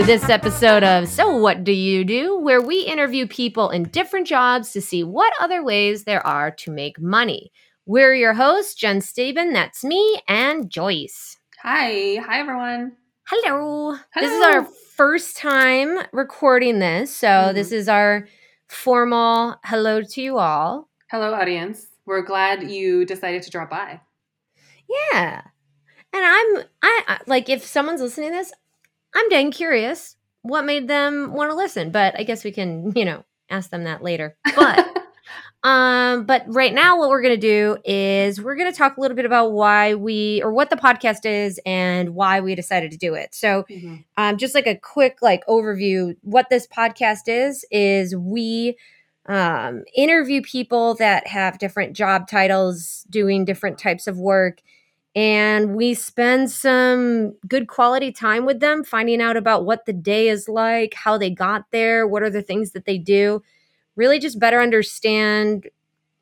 And welcome to this episode of So What Do You Do, where we interview people in different jobs to see what other ways there are to make money. We're your hosts, Jen Staben, that's me, and Joyce. Hi. Hi, everyone. Hello. Hello. This is our first time recording this, so Mhm. this is our formal hello to you all. Hello, audience. We're glad you decided to drop by. Yeah. And I'm I, I like if someone's listening to this, I'm dang curious what made them want to listen, but I guess we can, you know, ask them that later. But um but right now what we're going to do is we're going to talk a little bit about why we or what the podcast is and why we decided to do it. So, Mhm. um, just like a quick like overview what this podcast is is we um, interview people that have different job titles doing different types of work and we spend some good quality time with them finding out about what the day is like how they got there what are the things that they do really just better understand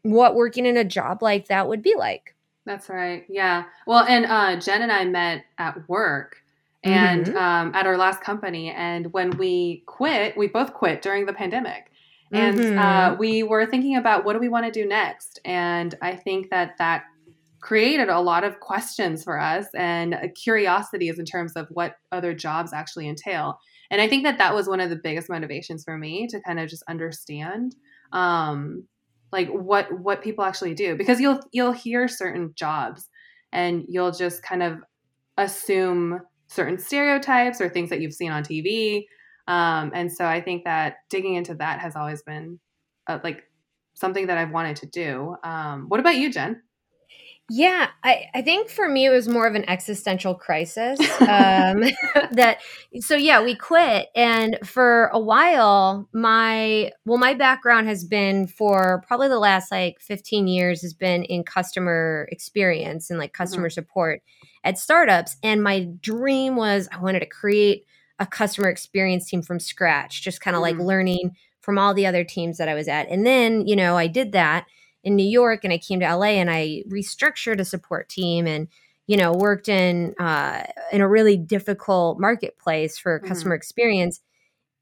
what working in a job like that would be like That's right. Yeah. Well, and uh, Jen and I met at work and Mhm. um, at our last company. And when we quit, we both quit during the pandemic. And Mhm. uh, we were thinking about what do we want to do next. And I think that that created a lot of questions for us and curiosities in terms of what other jobs actually entail. And I think that that was one of the biggest motivations for me to kind of just understand um, like what what people actually do because you'll you'll hear certain jobs and you'll just kind of assume certain stereotypes or things that you've seen on TV. Um, and so I think that digging into that has always been uh, like something that I've wanted to do. Um, what about you, Jen? Yeah, I, I think for me it was more of an existential crisis. Um, that so yeah, we quit, and for a while, my well, my background has been for probably the last like fifteen years has been in customer experience and like customer support at startups, and my dream was I wanted to create a customer experience team from scratch, just kind of like Mhm. learning from all the other teams that I was at, and then you know I did that in New York and I came to LA and I restructured a support team and you know worked in uh, in a really difficult marketplace for Mhm. customer experience.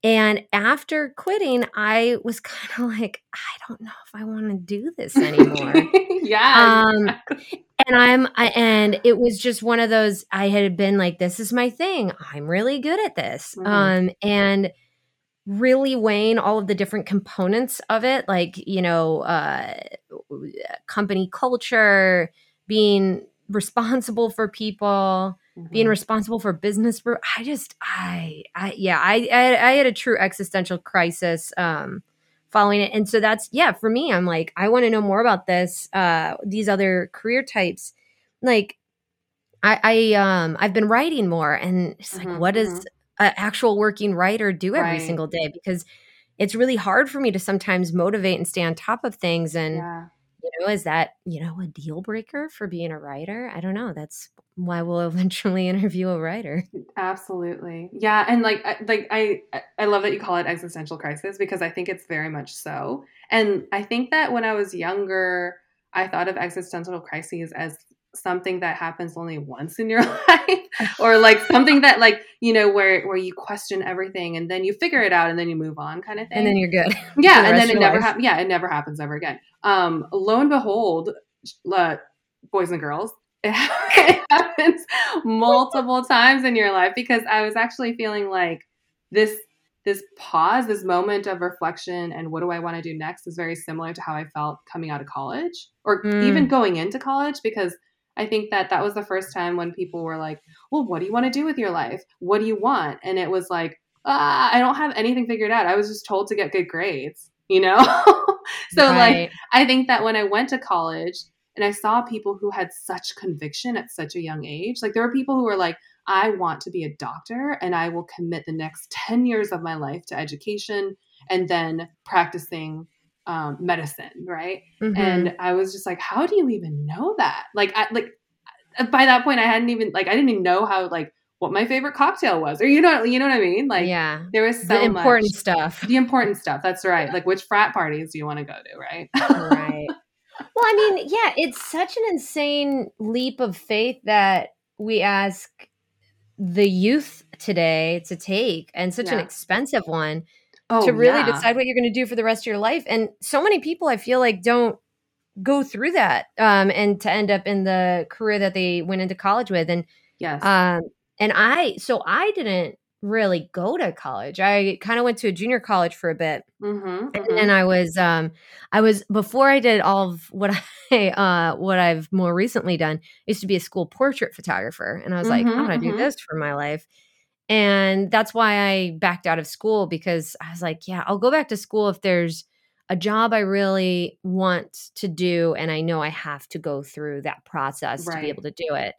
And after quitting, I was kind of like, I don't know if I want to do this anymore. yeah. um, and I'm I, and it was just one of those I had been like, this is my thing. I'm really good at this. Mhm. Um, and really weighing all of the different components of it, like you know, uh, company culture, being responsible for people, being Mhm. responsible for business. I just I I yeah I I, I had a true existential crisis. Um, following it and so that's yeah for me i'm like i want to know more about this uh these other career types like i i um i've been writing more and it's like Mhm, what does mhm. An actual working writer do every Right. single day because it's really hard for me to sometimes motivate and stay on top of things and yeah. you know is that you know a deal breaker for being a writer i don't know that's why we'll eventually interview a writer Absolutely. Yeah, and like like I I love that you call it existential crisis because I think it's very much so. And I think that when I was younger, I thought of existential crises as something that happens only once in your life or like something that like, you know, where where you question everything and then you figure it out and then you move on kind of thing. and then you're good yeah, the and then it never happens. Yeah, it never happens ever again. Um, lo and behold, uh, boys and girls, it happens multiple times in your life because I was actually feeling like this this pause, this moment of reflection, and what do I want to do next is very similar to how I felt coming out of college or Mm. even going into college because I think that that was the first time when people were like, "Well, what do you want to do with your life? What do you want?" And it was like, ah, I don't have anything figured out. I was just told to get good grades, you know? so like I think that when I went to college and I saw people who had such conviction at such a young age, like there were people who were like, I want to be a doctor and I will commit the next 10 years of my life to education and then practicing um, medicine, right? Mhm. And I was just like, how do you even know that? Like, I, like by that point, I hadn't even like I didn't even know how like what my favorite cocktail was, or you know, you know what I mean? Like, yeah there was so the important much. stuff The important stuff. That's right. Like, which frat parties do you want to go to, right? right. Well, I mean, yeah, it's such an insane leap of faith that we ask the youth today to take and such Yeah. an expensive one Oh, to really yeah. decide what you're going to do for the rest of your life. And so many people, I feel like, don't go through that um, and to end up in the career that they went into college with. And Yes. um, and I, so I didn't really go to college. I kind of went to a junior college for a bit, mm-hmm, and then I was, um, I was before I did all of what I, uh, what I've more recently done. I used to be a school portrait photographer, and I was like, I want to do mhm. this for my life. And that's why I backed out of school because I was like, yeah, I'll go back to school if there's a job I really want to do and I know I have to go through that process to be able to do it.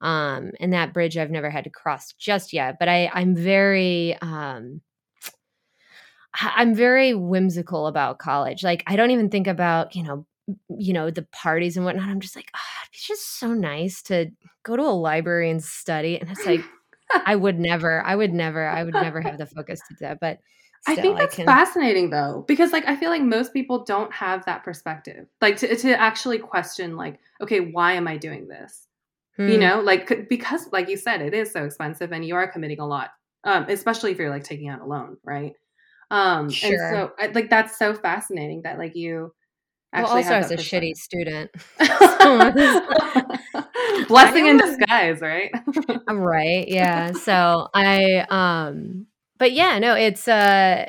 Um, and that bridge I've never had to cross just yet, but I, I'm very, um, I'm very whimsical about college. Like I don't even think about, you know, you know, the parties and whatnot. I'm just like, oh, it's just so nice to go to a library and study. And it's like, I would never, I would never, I would never have the focus to do that. But I think that's can. fascinating though, because like I feel like most people don't have that perspective, like to to actually question, like, okay, why am I doing this? You Hmm. know, like because like you said, it is so expensive, and you are committing a lot, um, especially if you're like taking out a loan, right? Um, and so I, like that's so fascinating that like you Well, also as a shitty student, blessing in disguise, right? right? Yeah. So I, um, but yeah, no, it's uh,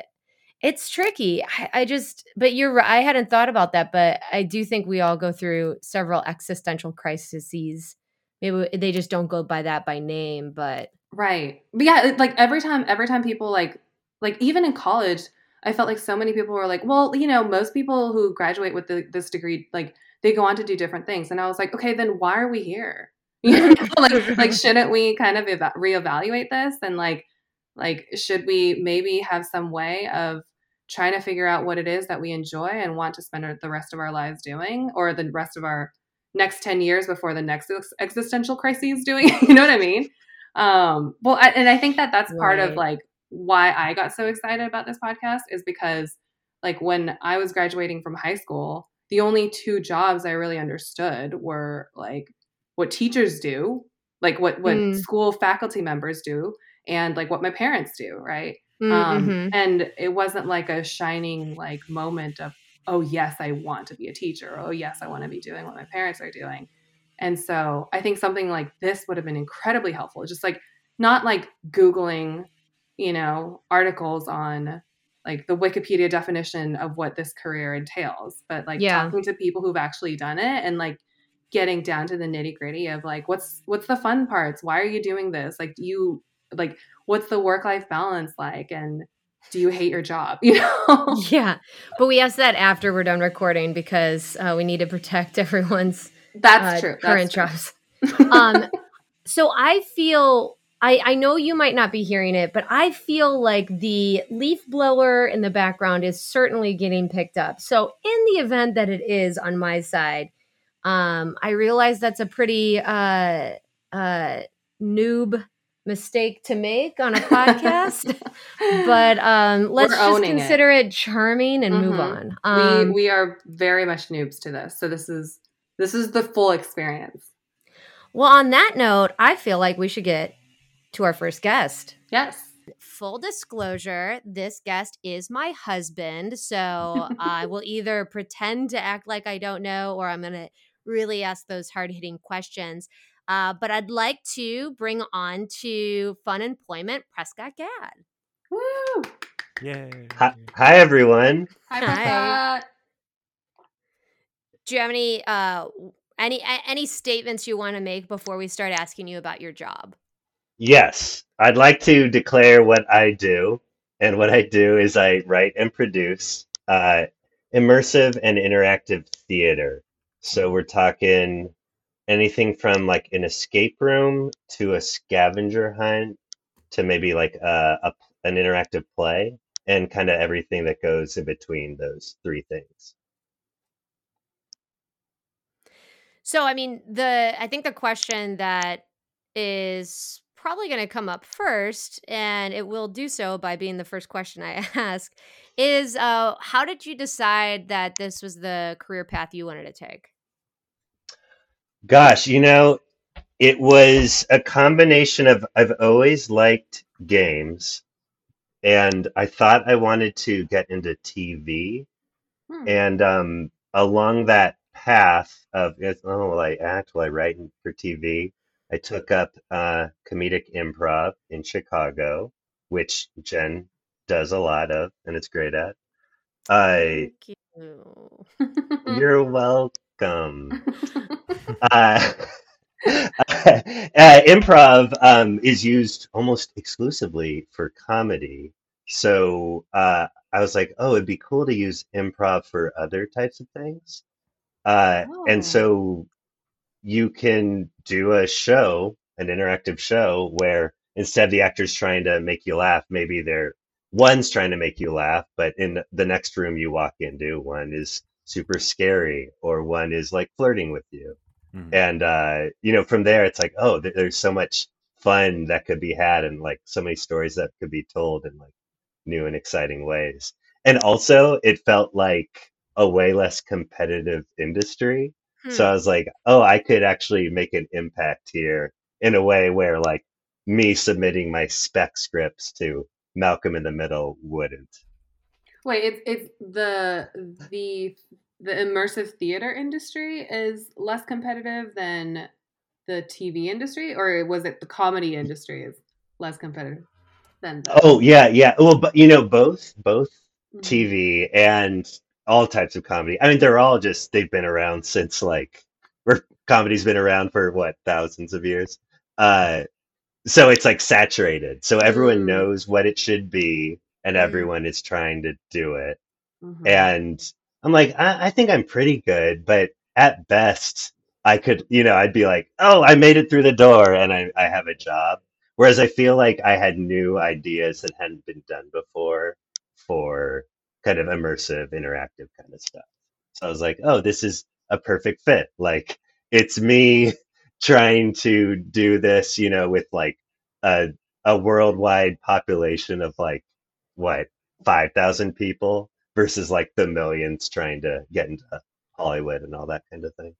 it's tricky. I, I just, but you're right. I hadn't thought about that, but I do think we all go through several existential crises. Maybe they just don't go by that by name, but Right. But yeah, like every time every time people like like even in college, I felt like so many people were like, "Well, you know, most people who graduate with the, this degree like they go on to do different things." And I was like, "Okay, then why are we here?" You know, like like shouldn't we kind of eva- reevaluate this and like like should we maybe have some way of trying to figure out what it is that we enjoy and want to spend our, the rest of our lives doing or the rest of our next 10 years before the next ex- existential crises doing you know what i mean um well I, and i think that that's part of like why i got so excited about this podcast is because like when i was graduating from high school the only two jobs i really understood were like what teachers do like what what Mm. school faculty members do and like what my parents do right Mm, um, mhm. and it wasn't like a shining like moment of oh yes i want to be a teacher oh yes i want to be doing what my parents are doing and so i think something like this would have been incredibly helpful just like not like googling you know articles on like the wikipedia definition of what this career entails but like Yeah. talking to people who've actually done it and like getting down to the nitty gritty of like what's what's the fun parts? Why are you doing this? Like you like what's the work life balance like? And do you hate your job? You know? Yeah. But we asked that after we're done recording because uh, we need to protect everyone's that's uh, true. Current that's jobs. um so i feel I, I know you might not be hearing it, but I feel like the leaf blower in the background is certainly getting picked up. So, in the event that it is on my side, um, I realize that's a pretty uh, uh, noob mistake to make on a podcast, but um, let's just owning it. consider it. charming and move Mhm. on. Um, we we are very much noobs to this so this is this is the full experience well, on that note, I feel like we should get to our first guest. yes Full disclosure, this guest is my husband. So I will either pretend to act like I don't know or I'm going to really ask those hard hitting questions. Uh, but I'd like to bring on to Fun Employment Prescott Gadd. Woo! Yay. Hi, hi everyone. Hi, Hi. Prescott. Do you have any uh, any any statements you want to make before we start asking you about your job? Yes, I'd like to declare what I do. And what I do is I write and produce uh, immersive and interactive theater. So we're talking anything from like an escape room to a scavenger hunt to maybe like a, a an interactive play and kind of everything that goes in between those three things. So, I mean, the I think the question that is probably going to come up first, and it will do so by being the first question I ask, is uh, how did you decide that this was the career path you wanted to take? Gosh, you know, it was a combination of I've always liked games, and I thought I wanted to get into TV, Hmm. and um, along that path of oh, will I act? Will I write for TV? I took up uh, comedic improv in Chicago, which Jen does a lot of, and it's great at. I Thank you. you're welcome. Uh, uh, improv um, is used almost exclusively for comedy. So uh, I was like, oh, it'd be cool to use improv for other types of things. Uh, and Oh. so you can do a show, an interactive show, where instead of the actors trying to make you laugh, maybe they're one's trying to make you laugh, but in the next room you walk into, one is super scary or one is like flirting with you Mhm. and uh you know from there it's like oh th- there's so much fun that could be had and like so many stories that could be told in like new and exciting ways and also it felt like a way less competitive industry so Hmm. i was like oh i could actually make an impact here in a way where like me submitting my spec scripts to malcolm in the middle wouldn't Wait, it's it's the the the immersive theater industry is less competitive than the TV industry, or was it the comedy industry is less competitive than the? oh yeah yeah well but you know both both Mhm. TV and all types of comedy. I mean, they're all just they've been around since like comedy's been around for what thousands of years. Uh, so it's like saturated. So everyone Mm. knows what it should be, and Mm. everyone is trying to do it. Mhm. And I'm like, I, I think I'm pretty good, but at best, I could, you know, I'd be like, oh, I made it through the door, and I I have a job. Whereas I feel like I had new ideas that hadn't been done before for kind of immersive, interactive kind of stuff. So I was like, oh, this is a perfect fit. Like, it's me trying to do this, you know, with like a a worldwide population of like what, 5,000 people versus like the millions trying to get into Hollywood and all that kind of thing.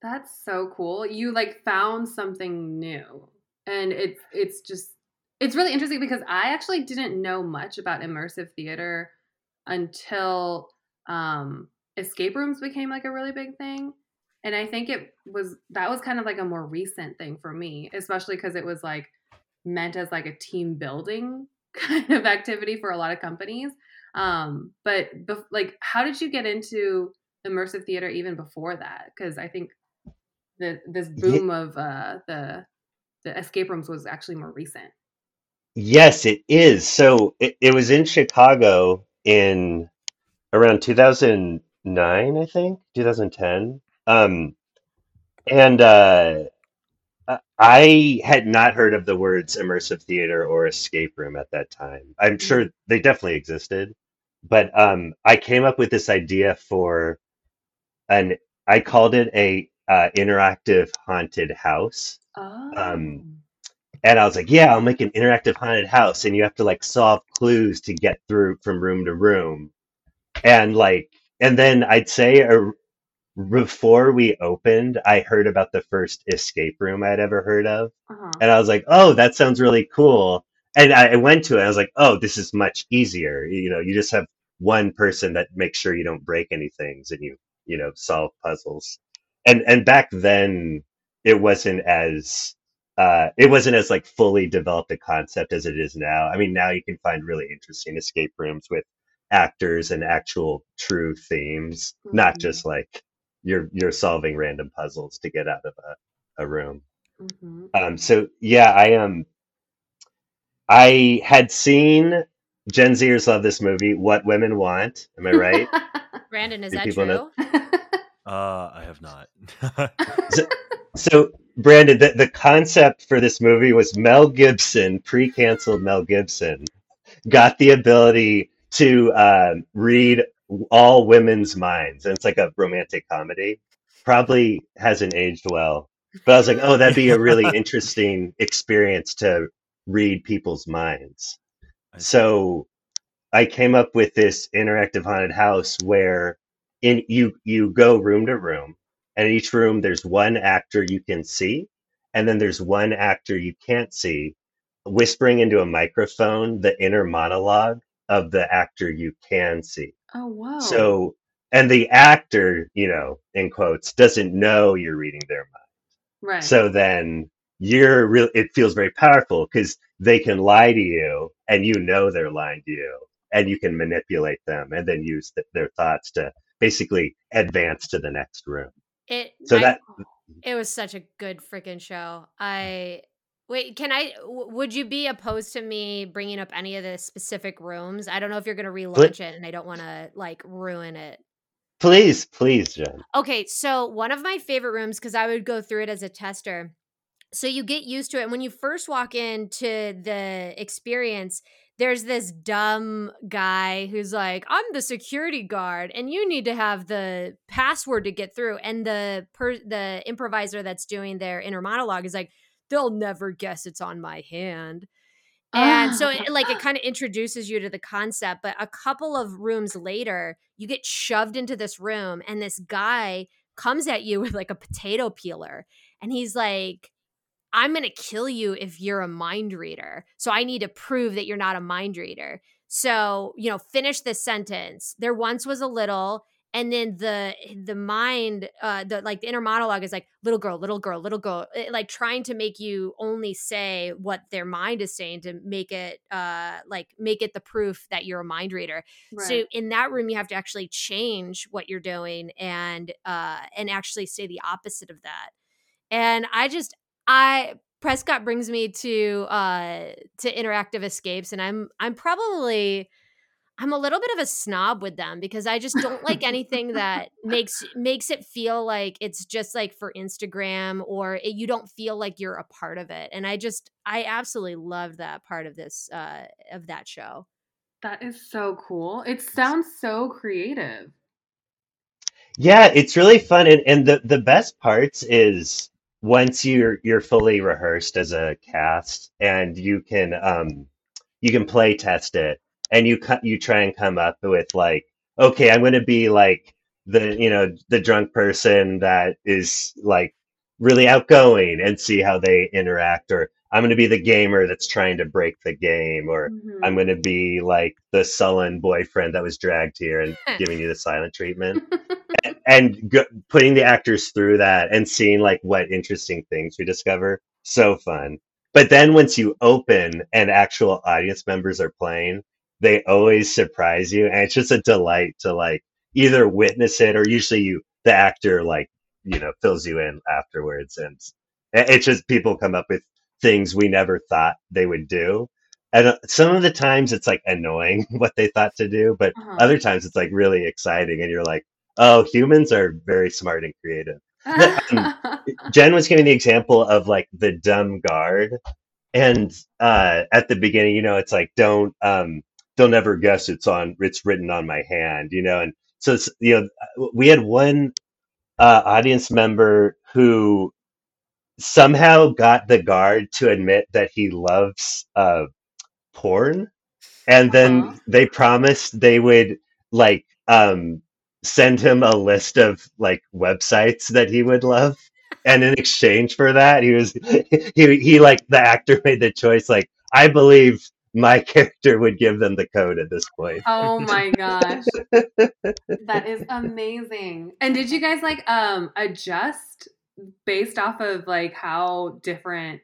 That's so cool. You like found something new. And it's it's just it's really interesting because I actually didn't know much about immersive theater until um escape rooms became like a really big thing. And I think it was that was kind of like a more recent thing for me, especially because it was like meant as like a team building kind of activity for a lot of companies. Um, but bef- like, how did you get into immersive theater even before that? Because I think the this boom of uh, the the escape rooms was actually more recent. Yes, it is. So it, it was in Chicago in around 2009, I think, 2010. Um, and uh, I had not heard of the words immersive theater or escape room at that time. I'm sure they definitely existed, but um, I came up with this idea for an, I called it a uh, interactive haunted house. Oh, Um, And I was like, yeah, I'll make an interactive haunted house, and you have to like solve clues to get through from room to room. And like, and then I'd say uh, before we opened, I heard about the first escape room I'd ever heard of. uh-huh. And I was like, oh, that sounds really cool. And I, I went to it. I was like, oh, this is much easier. You know, you just have one person that makes sure you don't break any things and you, you know, solve puzzles. And and back then it wasn't as uh, it wasn't as like fully developed a concept as it is now. I mean, now you can find really interesting escape rooms with actors and actual true themes, not Mhm. just like you're you're solving random puzzles to get out of a, a room. Mhm. Um, so yeah, I um I had seen Gen Zers love this movie, What Women Want. Am I right? Brandon, is Do that people true? know- Uh, I have not. So Brandon, the, the concept for this movie was Mel Gibson, pre-canceled Mel Gibson, got the ability to um, read all women's minds, and it's like a romantic comedy. Probably hasn't aged well, but I was like, oh, that'd be a really interesting experience to read people's minds. I. So I came up with this interactive haunted house where in you you go room to room and in each room there's one actor you can see and then there's one actor you can't see whispering into a microphone the inner monologue of the actor you can see. Oh, whoa. So, and the actor, you know, in quotes, doesn't know you're reading their mind. right. So then you're real, it feels very powerful because they can lie to you and you know they're lying to you and you can manipulate them and then use th- their thoughts to basically advance to the next room. It So I, that, it was such a good freaking show. I wait. Can I? w- Would you be opposed to me bringing up any of the specific rooms? I don't know if you're going to relaunch it, and I don't want to like ruin it. please, please, Jen. Okay, so one of my favorite rooms because I would go through it as a tester. So you get used to it. And when you first walk into the experience, there's this dumb guy who's like, "I'm the security guard, and you need to have the password to get through." And the per- the improviser that's doing their inner monologue is like, "They'll never guess it's on my hand." And so it, like it ah. kind of introduces you to the concept, but a couple of rooms later, you get shoved into this room and this guy comes at you with like a potato peeler and he's like I'm going to kill you if you're a mind reader. So I need to prove that you're not a mind reader. So, you know, finish this sentence. There once was a little and then the the mind uh the like the inner monologue is like little girl little girl little girl it, like trying to make you only say what their mind is saying to make it uh like make it the proof that you're a mind reader right. so in that room you have to actually change what you're doing and uh and actually say the opposite of that and i just i prescott brings me to uh to interactive escapes and i'm i'm probably i'm a little bit of a snob with them because i just don't like anything that makes makes it feel like it's just like for instagram or it, you don't feel like you're a part of it and i just i absolutely love that part of this uh of that show that is so cool. It sounds so creative. Yeah, it's really fun, and, and the the best parts is once you're you're fully rehearsed as a cast, and you can um you can play test it, and you cut you try and come up with like, okay, I'm going to be like the you know the drunk person that is like really outgoing, and see how they interact, or I'm going to be the gamer that's trying to break the game, or I'm Mhm. going to be like the sullen boyfriend that was dragged here and giving you the silent treatment and go, putting the actors through that and seeing like what interesting things we discover so fun but then once you open and actual audience members are playing they always surprise you and it's just a delight to like either witness it or usually you the actor like you know fills you in afterwards and it's just people come up with things we never thought they would do and uh, some of the times it's like annoying what they thought to do but Uh-huh. other times it's like really exciting and you're like oh humans are very smart and creative jen was giving the example of like the dumb guard and uh at the beginning you know it's like don't um they'll never guess it's on it's written on my hand you know and so it's, you know we had one uh audience member who somehow got the guard to admit that he loves uh porn and then Uh-huh. they promised they would like um send him a list of like websites that he would love and in exchange for that he was he he like the actor made the choice like i believe my character would give them the code at this point oh my gosh. That is amazing. And did you guys like um adjust based off of like how different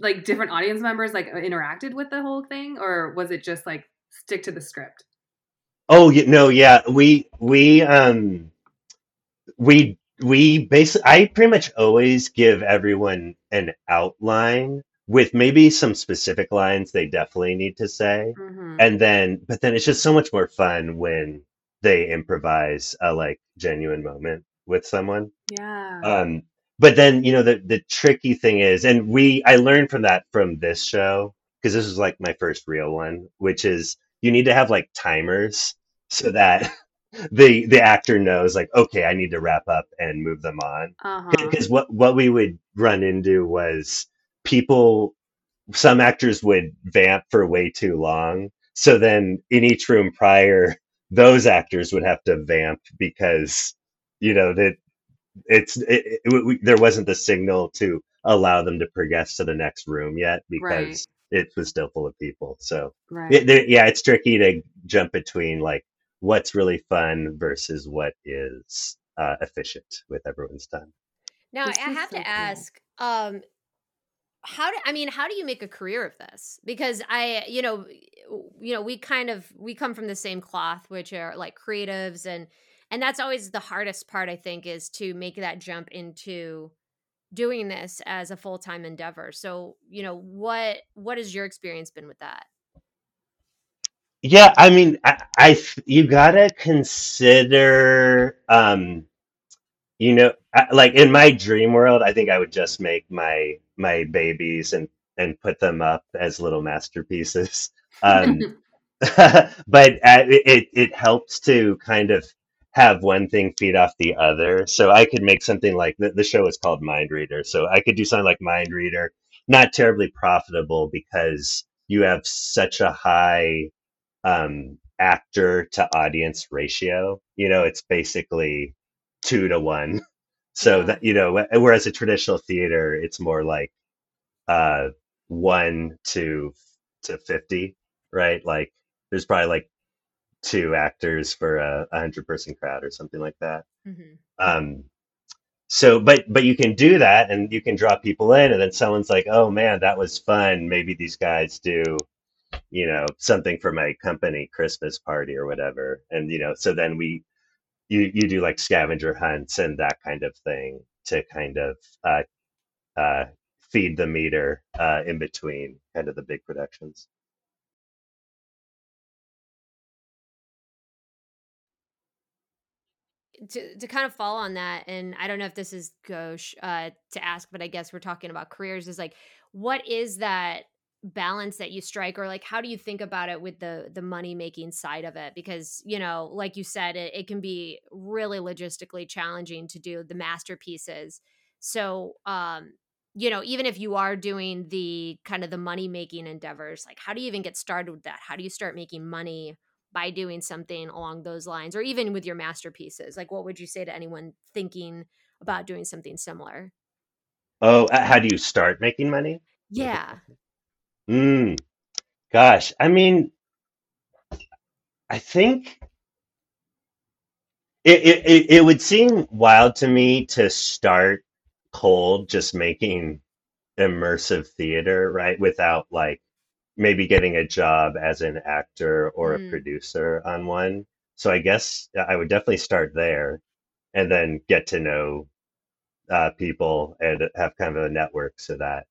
like different audience members like interacted with the whole thing or was it just like stick to the script? Oh no yeah we we um we we basically i pretty much always give everyone an outline with maybe some specific lines they definitely need to say Mhm. and then but then it's just so much more fun when they improvise a like genuine moment with someone yeah. um but then you know the the tricky thing is and we i learned from that from this show because this was like my first real one which is you need to have like timers so that the the actor knows like okay i need to wrap up and move them on uh-huh. because what what we would run into was people some actors would vamp for way too long so then in each room prior those actors would have to vamp because you know that it's it, it, we, there wasn't the signal to allow them to progress to the next room yet Right. Because it was still full of people. So Right. it, yeah, it's tricky to jump between like what's really fun versus what is uh, efficient with everyone's time. Now This I have so to cool. ask, um, how do I mean, how do you make a career of this? Because I, you know, you know, we kind of we come from the same cloth, which are like creatives, and and that's always the hardest part. I think is to make that jump into doing this as a full time endeavor. So, you know, what what has your experience been with that? Yeah, I mean, I, I you gotta consider, um, you know, I, like in my dream world, I think I would just make my my babies and and put them up as little masterpieces. Um, but uh, it it it helps to kind of have one thing feed off the other. So I could make something like the, the show is called Mind Reader. So I could do something like Mind Reader, not terribly profitable because you have such a high um, actor to audience ratio. You know, it's basically two to one. So that you know, whereas a traditional theater, it's more like uh, one to to fifty, right? Like there's probably like two actors for a, a hundred person crowd or something like that. hmm Um, so, but but you can do that, and you can draw people in, and then someone's like, "Oh man, that was fun. Maybe these guys do, you know, something for my company Christmas party or whatever." And you know, so then we you you do like scavenger hunts and that kind of thing to kind of uh, uh, feed the meter uh, in between kind of the big productions. To to kind of follow on that and i don't know if this is gauche uh to ask but i guess we're talking about careers is like what is that balance that you strike or like how do you think about it with the the money making side of it? Because you know like you said it, it can be really logistically challenging to do the masterpieces. So um you know even if you are doing the kind of the money making endeavors like how do you even get started with that? How do you start making money by doing something along those lines or even with your masterpieces like what would you say to anyone thinking about doing something similar Oh, how do you start making money? yeah Mm, gosh, I mean, I think it, it it it would seem wild to me to start cold, just making immersive theater, right? Without like maybe getting a job as an actor or a Mm, producer on one. So I guess I would definitely start there and then get to know uh, people and have kind of a network so that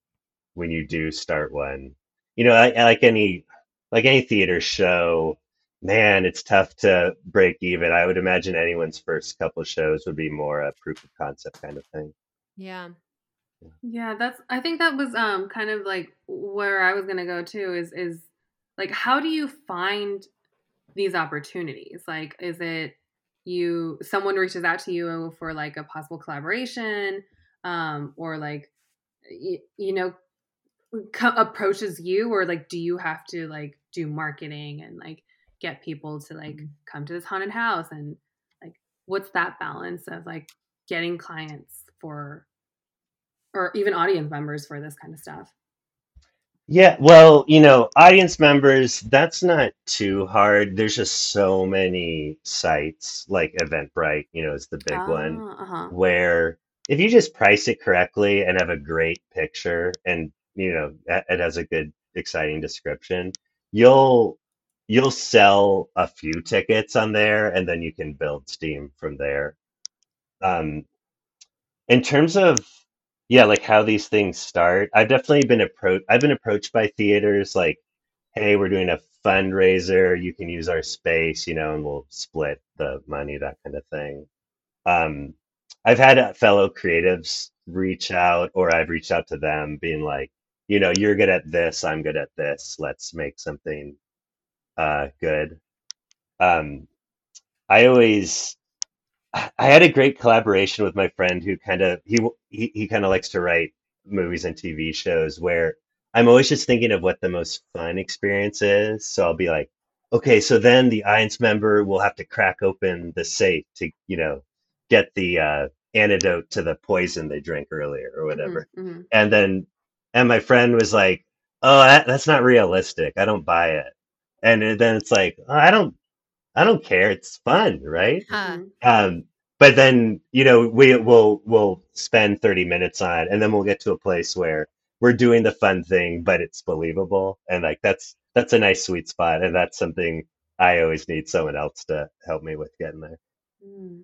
when you do start one, you know, like, like any like any theater show, man, it's tough to break even. I would imagine anyone's first couple shows would be more a proof of concept kind of thing. yeah Yeah, that's I think that was um kind of like where I was going to go too is is like how do you find these opportunities? Like is it you someone reaches out to you for like a possible collaboration um or like you, you know co- approaches you or like do you have to like do marketing and like get people to like come to this haunted house? And like what's that balance of like getting clients for or even audience members for this kind of stuff Yeah, well, you know, audience members, that's not too hard. There's just so many sites like Eventbrite, you know, is the big one, ah uh-huh where if you just price it correctly and have a great picture and, you know, it it has a good, exciting description, you'll you'll sell a few tickets on there and then you can build steam from there. Um, in terms of yeah, like how these things start, I've definitely been approached. I've been approached by theaters like, "Hey, we're doing a fundraiser. You can use our space, you know, and we'll split the money, that kind of thing." Um, I've had uh, fellow creatives reach out, or I've reached out to them, being like, "You know, you're good at this. I'm good at this. Let's make something uh, good." Um, I always I had a great collaboration with my friend who kind of he he, he kind of likes to write movies and TV shows where I'm always just thinking of what the most fun experience is. So I'll be like, okay, so then the audience member will have to crack open the safe to, you know, get the uh antidote to the poison they drank earlier or Mhm, whatever. mhm. And then, and my friend was like, "Oh, that, that's not realistic. I don't buy it." And then it's like, "Oh, I don't, I don't care. It's fun, right? Huh. Mhm. Um, but then you know we will we'll spend 30 minutes on it, and then we'll get to a place where we're doing the fun thing, but it's believable, and like that's that's a nice sweet spot, and that's something I always need someone else to help me with getting there. Mm.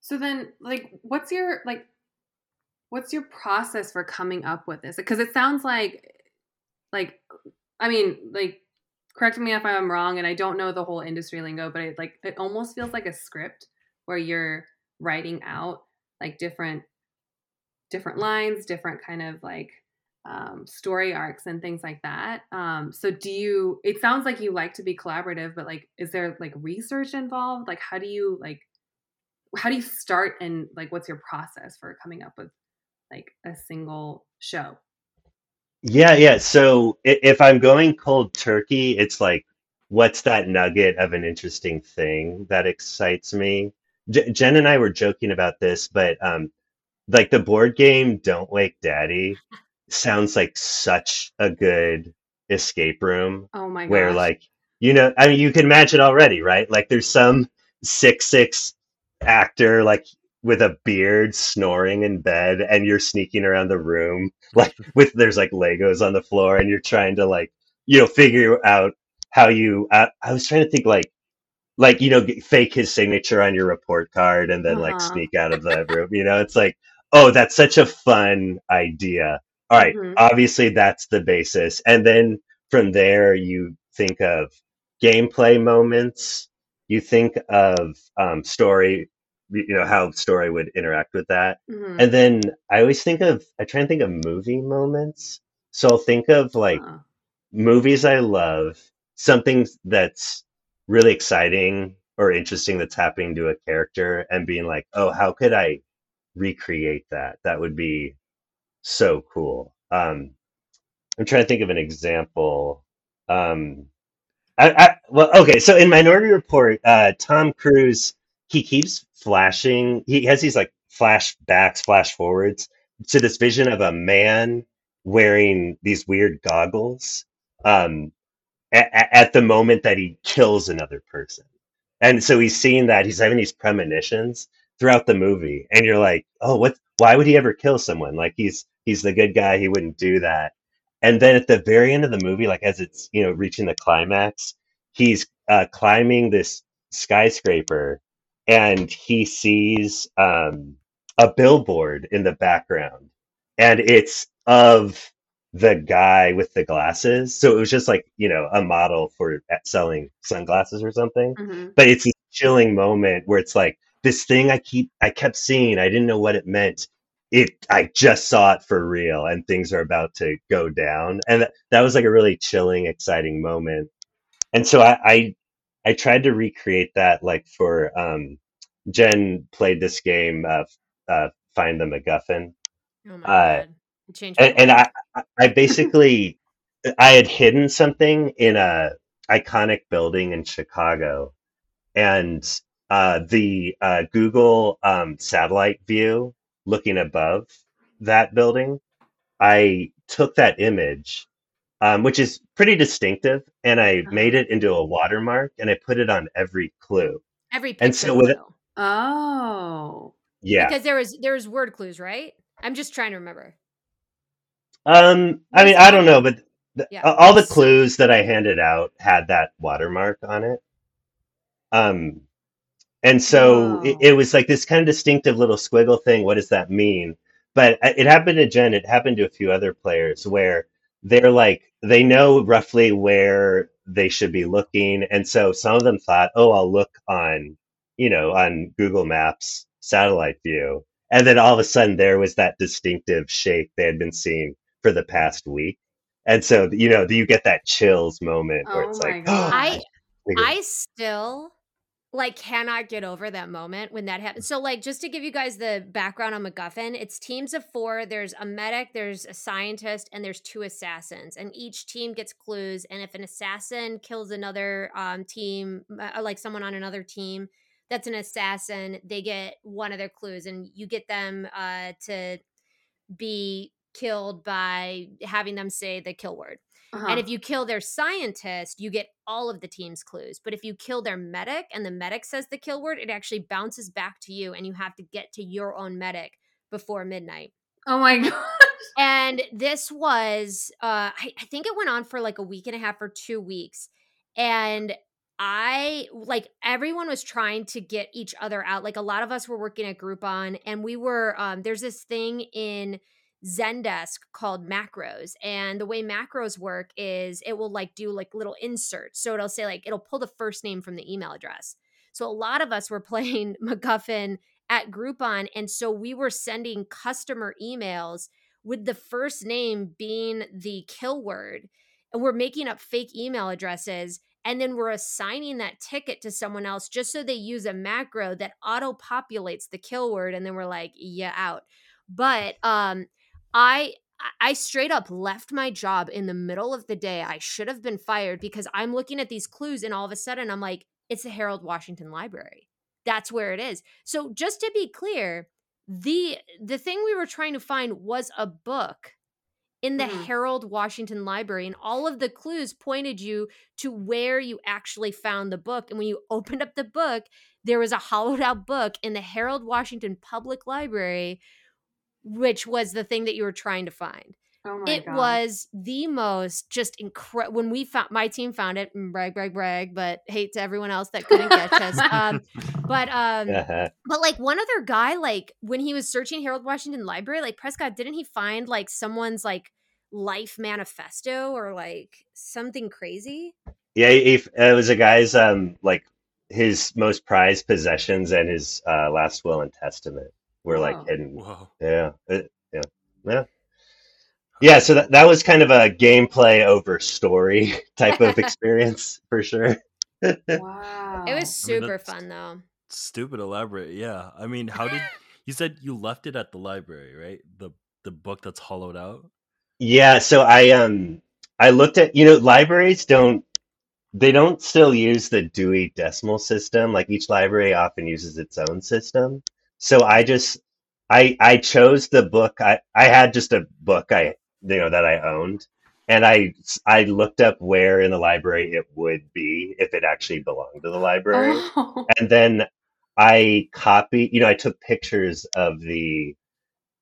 So then, like, what's your like, what's your process for coming up with this? Because it sounds like, like, I mean, like, correct me if I'm wrong, and I don't know the whole industry lingo, but it like it almost feels like a script where you're writing out like different different lines, different kind of like um, story arcs and things like that. Um, so do you? It sounds like you like to be collaborative, but like, is there like research involved? Like, how do you like? How do you start and like, what's your process for coming up with like a single show? Yeah, yeah. So i- if I'm going cold turkey, it's like, what's that nugget of an interesting thing that excites me? J Jen and I were joking about this, but um, like the board game Don't Wake Daddy sounds like such a good escape room Oh my god. where gosh! like you know i mean you can imagine already right like there's some six six actor like with a beard snoring in bed and you're sneaking around the room like with there's like legos on the floor and you're trying to like you know figure out how you I, I was trying to think like like you know fake his signature on your report card and then like Uh-huh. sneak out of the room you know it's like oh that's such a fun idea all right Mhm. obviously that's the basis and then from there you think of gameplay moments you think of um, story you know how story would interact with that Mhm. and then i always think of i try and think of movie moments so i'll think of like Uh, movies I love, something that's really exciting or interesting that's happening to a character, and being like, oh, how could I recreate that? That would be so cool. Um, I'm trying to think of an example. Um, I, I well, okay. So in Minority Report, uh, Tom Cruise he keeps flashing. He has these like flashbacks, flash forwards to this vision of a man wearing these weird goggles um, at, at the moment that he kills another person. And so he's seeing that he's having these premonitions throughout the movie, and you're like, oh, what? Why would he ever kill someone? Like he's he's the good guy. He wouldn't do that. And then at the very end of the movie, like as it's you know reaching the climax, he's uh, climbing this skyscraper, and he sees um, a billboard in the background, and it's of the guy with the glasses. So it was just like you know a model for selling sunglasses or something mhm. but it's a chilling moment where it's like this thing I keep I kept seeing, I didn't know what it meant. It I just saw it for real and things are about to go down. And that, that was like a really chilling, exciting moment. And so I, I I tried to recreate that like for um Jen played this game uh, uh Find the MacGuffin. Oh my Uh, god. It changed my And, and. I I I basically I had hidden something in a iconic building in Chicago and uh, the uh, Google um, satellite view looking above that building, I took that image, um, which is pretty distinctive, and I Uh-huh. made it into a watermark and I put it on every clue. Every And so with it. Oh, yeah. Because there was there was word clues, right? I'm just trying to remember. Um, I mean, I don't know, but the, Yeah. all the clues that I handed out had that watermark on it. Um, and so it, it was like this kind of distinctive little squiggle thing. What does that mean? But uh, it happened to Jen. It happened to a few other players where they're like they know roughly where they should be looking, and so some of them thought, "Oh, I'll look on, you know, on Google Maps satellite view," and then all of a sudden there was that distinctive shape they had been seeing for the past week, and so you know you get that chills moment where oh it's like, gosh! Oh, I figured- I still like cannot get over that moment when that happens. So like just to give you guys the background on MacGuffin, it's teams of four. There's a medic, there's a scientist, and there's two assassins. And each team gets clues. And if an assassin kills another um, team, uh, like someone on another team, that's an assassin, they get one of their clues, and you get them uh, to be killed by having them say the kill word. Uh-huh. And if you kill their scientist, you get all of the team's clues. But if you kill their medic and the medic says the kill word, it actually bounces back to you and you have to get to your own medic before midnight. oh my god. And this was, uh, I, I think it went on for like a week and a half or two weeks. And I like everyone was trying to get each other out. Like a lot of us were working at Groupon, and we were, um, there's this thing in Zendesk called macros. And the way macros work is it will like do like little inserts. So it'll say like, it'll pull the first name from the email address. So a lot of us were playing MacGuffin at Groupon. And so we were sending customer emails with the first name being the kill word. And we're making up fake email addresses. And then we're assigning that ticket to someone else just so they use a macro that auto populates the kill word. And then we're like, yeah, out. But um, I I straight up left my job in the middle of the day. I should have been fired because I'm looking at these clues and all of a sudden I'm like, it's the Harold Washington Library. That's where it is. So just to be clear, the the thing we were trying to find was a book in the Mhm. Harold Washington Library and all of the clues pointed you to where you actually found the book and when you opened up the book there was a hollowed out book in the Harold Washington Public Library which was the thing that you were trying to find. Oh my it god. was the most just incredible when we found my team found it mm, brag brag brag but hate to everyone else that couldn't catch us um but um Uh-huh. but like one other guy like when he was searching harold washington library like prescott didn't he find like someone's like life manifesto or like something crazy Yeah, if it was a guy's um like his most prized possessions and his uh, last will and testament were like hidden. Whoa. Yeah, it- yeah, yeah, yeah. So that that was kind of a gameplay over story type of experience for sure. Wow. it was I mean, super fun though Stupid elaborate. Yeah. I mean, how did you said you left it at the library, right? The the book that's hollowed out. Yeah, so I um I looked at you know libraries don't they don't still use the Dewey Decimal System like each library often uses its own system. So I just I I chose the book I I had just a book I you know that I owned and I I looked up where in the library it would be if it actually belonged to the library Oh. and then I copy, you know, I took pictures of the,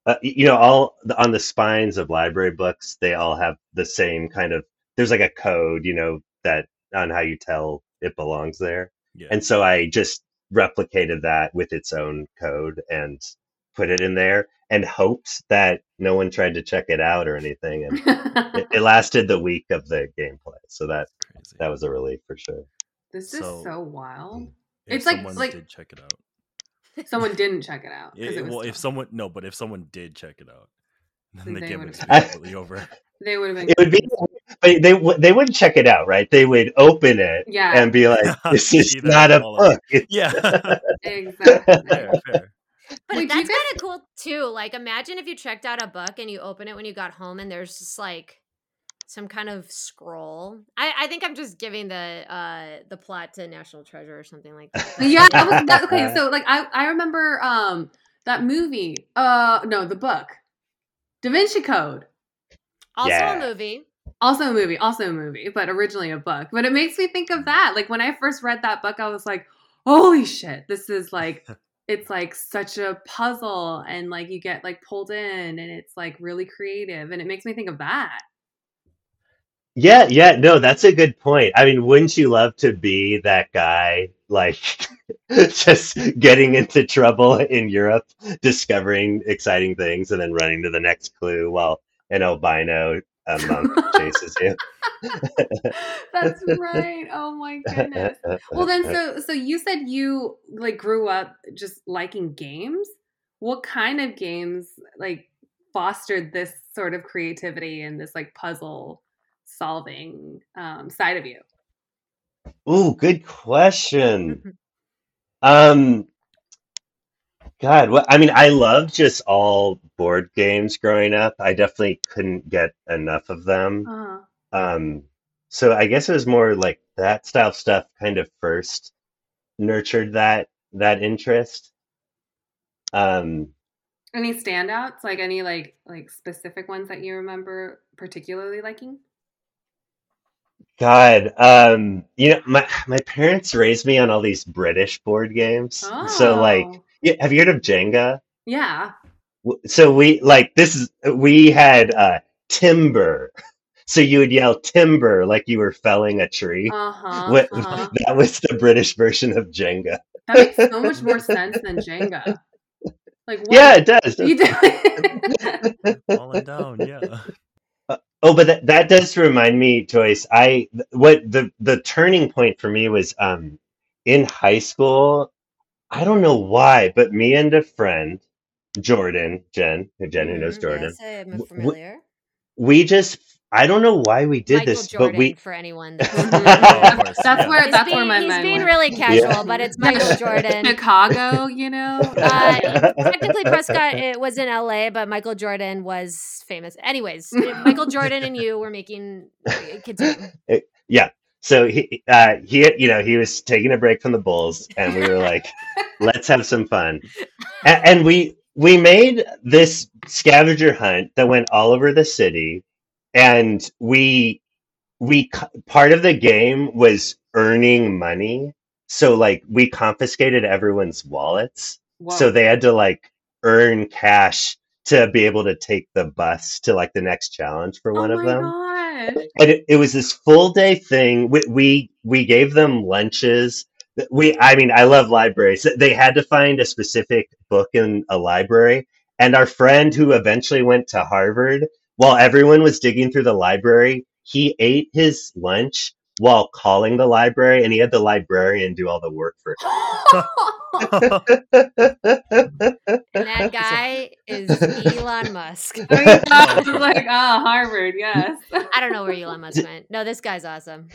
uh, you know, all the, on the spines of library books, they all have the same kind of. There's like a code, you know, that on how you tell it belongs there, Yeah. and so I just replicated that with its own code and put it in there, and hoped that no one tried to check it out or anything, and it, it lasted the week of the gameplay, so that Crazy. that was a relief for sure. this is So- so wild. Mm, if it's like- someone like- did check it out. Someone didn't check it out. Yeah, it was well, if someone no, but if someone did check it out, then the They game would've would it. completely over. they would have been It would be, but they they wouldn't check it out, right? They would open it Yeah. and be like, "This is not a book." It's- Yeah. exactly. fair, fair. But Wait, that's guys- kind of cool too. Like, imagine if you checked out a book and you open it when you got home, and there's just like some kind of scroll. I, I think I'm just giving the uh the plot to National Treasure or something like that. yeah, that was that, okay. So like I I remember um that movie. Uh no, the book, Da Vinci Code. Also Yeah. a movie. Also a movie, also a movie, but originally a book. But it makes me think of that. Like when I first read that book, I was like, holy shit, this is like it's like such a puzzle and like you get like pulled in and it's like really creative and it makes me think of that. Yeah, yeah, no, that's a good point. I mean, wouldn't you love to be that guy, like just getting into trouble in Europe, discovering exciting things, and then running to the next clue while an albino uh, monk chases you? That's right. Oh my goodness. Well then so so you said you like grew up just liking games? What kind of games like fostered this sort of creativity and this like puzzle solving um side of you? Oh, good question. Um, God, what I mean, I loved just all board games growing up. I definitely couldn't get enough of them. Uh, Um, so I guess it was more like that style stuff kind of first nurtured that that interest. Um, Any standouts? Like any like like specific ones that you remember particularly liking? God, um, you know, my my parents raised me on all these British board games. So like, Oh, yeah, have you heard of Jenga? yeah. So we like this is we had uh timber. So you would yell timber like you were felling a tree. Uh huh. What Uh-huh. that was the British version of Jenga. That makes so much more sense than Jenga. Like what? Yeah, it does. You do. Falling down, yeah. Oh, but that, that does remind me, Joyce. I what the the turning point for me was um in high school. I don't know why, but me and a friend, Jordan, Jen, Jen who knows Mhm, Jordan, Yes, I'm familiar. we just I don't know why we did Michael this, but we for anyone. That. Oh, That's, that's yeah. where he's that's being, where my he's mind being went. really yeah. casual, but it's Michael Jordan. Chicago, you know. Uh, technically, Prescott it was in LA, but Michael Jordan was famous. Anyways, Michael Jordan and you were making continue. yeah. So he uh he you know he was taking a break from the Bulls, and we were like, let's have some fun, and, and we we made this scavenger hunt that went all over the city, and we we part of the game was earning money. So like we confiscated everyone's wallets, so they had to like earn cash to be able to take the bus to like the next challenge for Oh one of my them god. and it, it was this full day thing. We, we we gave them lunches. We I mean I love libraries. They had to find a specific book in a library, and our friend who eventually went to Harvard, while everyone was digging through the library, he ate his lunch while calling the library, and he had the librarian do all the work for him. And that guy is Elon Musk. I mean, I was like, ah, Harvard, yes. I don't know where Elon Musk went. No, this guy's awesome.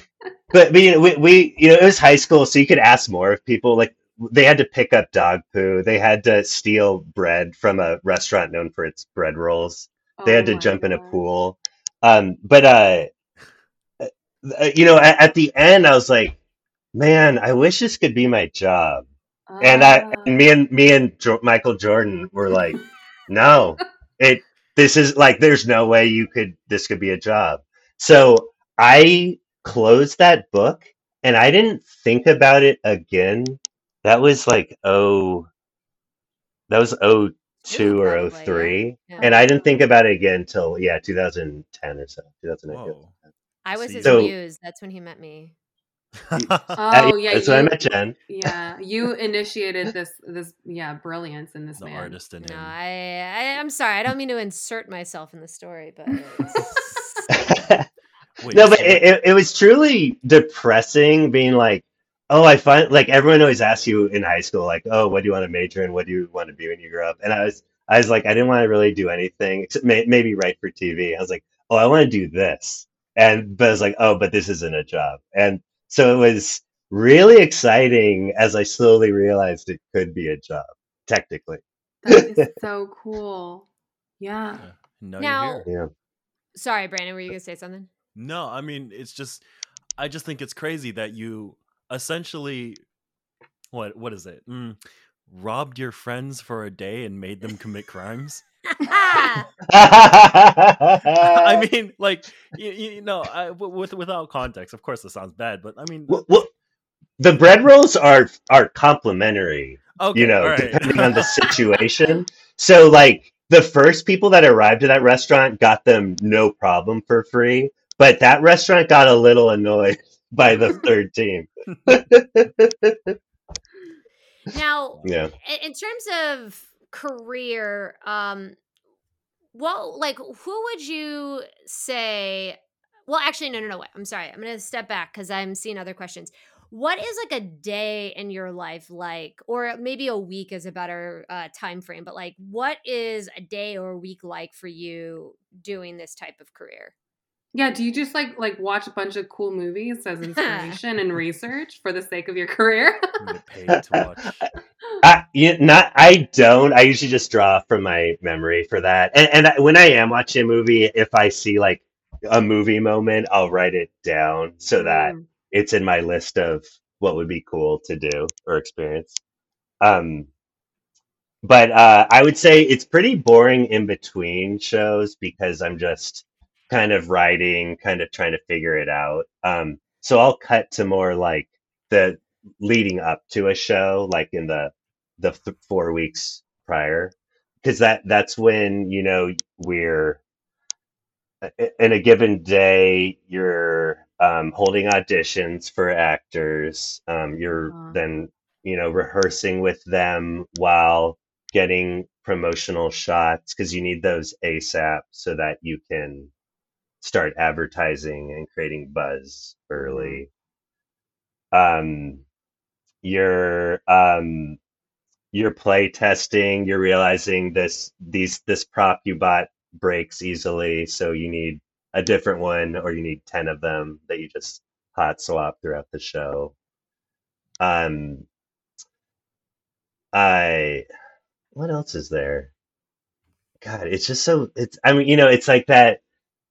but, but you know, we, we you know it was high school, so you could ask more of people. Like they had to pick up dog poo. They had to steal bread from a restaurant known for its bread rolls. They had Oh to my jump in a pool. Um, but uh, uh, you know, at, at the end, I was like, man, I wish this could be my job. And I, Ah. and me and me and jo- Michael Jordan were like, no, it. This is like, there's no way you could. This could be a job. So I closed that book, and I didn't think about it again. That was like oh, that was oh two or oh probably, three, Yeah. and I didn't think about it again until yeah, 2010 or so, 2008. I was his So- muse. That's when he met me. Oh yeah, that's when I met Jen. yeah. You initiated this this yeah brilliance in this the man. artist in No, him. I, I I'm sorry. I don't mean to insert myself in the story, but Wait, no, but it, it, it was truly depressing being like, oh, I find like everyone always asks you in high school, like, oh, what do you want to major in? What do you want to be when you grow up? And I was, I was like, I didn't want to really do anything except may, maybe write for TV. I was like, oh, I want to do this. And, but I was like, oh, but this isn't a job. And so it was really exciting as I slowly realized it could be a job, technically. That is so cool. Yeah. yeah, now, Now- Yeah. sorry, Brandon. Were you gonna say something? No, I mean it's just I just think it's crazy that you essentially what what is it? Mm, robbed your friends for a day and made them commit crimes. I mean, like you, you know, I, w- with without context. Of course, this sounds bad, but I mean, well, well, the bread rolls are are complimentary. okay, you know, all right. depending on the situation. So, like, the first people that arrived at that restaurant got them no problem for free, but that restaurant got a little annoyed by the third team. now, Yeah. in, terms of career, um, well, like, who would you say? Well, actually, no, no, no. Wait, I'm sorry. I'm going to step back because I'm seeing other questions. What is like a day in your life like, or maybe a week is a better uh, time frame? But like, what is a day or a week like for you doing this type of career? Yeah, do you just like like watch a bunch of cool movies as inspiration and research for the sake of your career? You get to watch. I, you, not, I don't. I usually just draw from my memory for that. And, and I, when I am watching a movie, if I see like a movie moment, I'll write it down so that Mm. it's in my list of what would be cool to do or experience. Um, but uh, I would say it's pretty boring in between shows because I'm just kind of writing, kind of trying to figure it out. Um, so I'll cut to more like the leading up to a show, like in the the th- four weeks prior, because that that's when you know we're in a given day you're um, holding auditions for actors. Um, you're Uh, then you know rehearsing with them while getting promotional shots because you need those ASAP so that you can start advertising and creating buzz early. Um, you're um, you're play testing. You're realizing this these this prop you bought breaks easily, so you need a different one, or you need ten of them that you just hot swap throughout the show. Um, I what else is there? God, it's just so it's I mean, you know, it's like that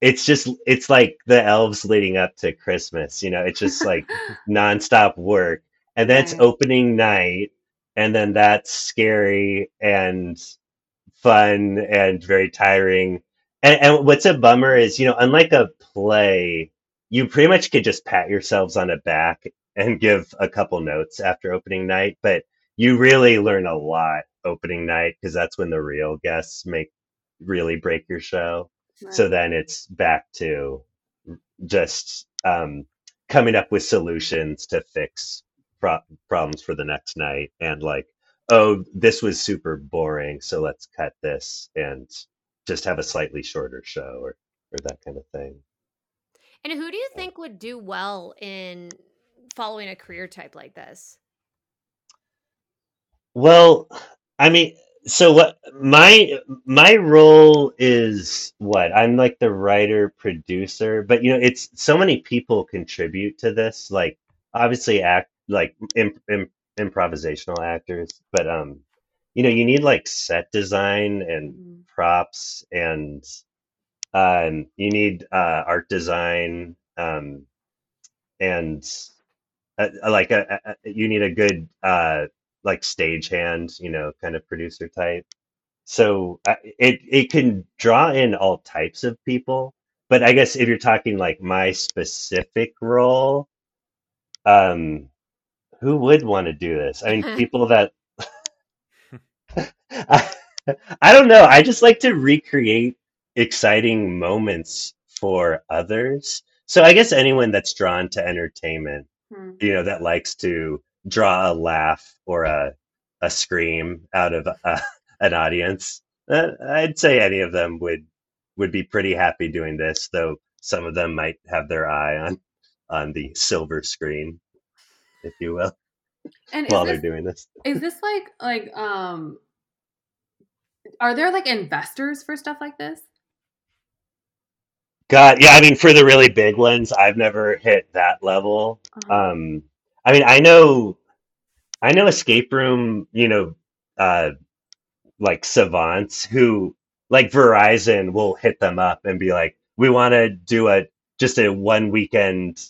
it's just it's like the elves leading up to Christmas, you know, it's just like nonstop work. And that's Right. opening night, and then that's scary and fun and very tiring. And, and what's a bummer is, you know, unlike a play, you pretty much could just pat yourselves on the back and give a couple notes after opening night, but you really learn a lot opening night because that's when the real guests make really break your show. So then it's back to just um, coming up with solutions to fix pro- problems for the next night and like oh this was super boring so let's cut this and just have a slightly shorter show or or that kind of thing. And who do you think would do well in following a career type like this? well i mean so what my my role is what i'm like the writer producer but you know it's so many people contribute to this like obviously act like imp, imp, improvisational actors but um you know you need like set design and Mhm. props and um you need uh art design um and uh, like a, a, you need a good uh like stagehand you know kind of producer type. So uh, it it can draw in all types of people but i guess if you're talking like my specific role um who would want to do this? I mean people that I, I don't know. I just like to recreate exciting moments for others. So i guess anyone that's drawn to entertainment Hmm. you know that likes to draw a laugh or a a scream out of uh, an audience uh, i'd say any of them would would be pretty happy doing this though some of them might have their eye on on the silver screen if you will And while they're doing this is this like like um are there like investors for stuff like this? god yeah i mean for the really big ones i've never hit that level Uh-huh. um i mean i know i know escape room you know uh like savants who like Verizon will hit them up and be like, we want to do a just a one weekend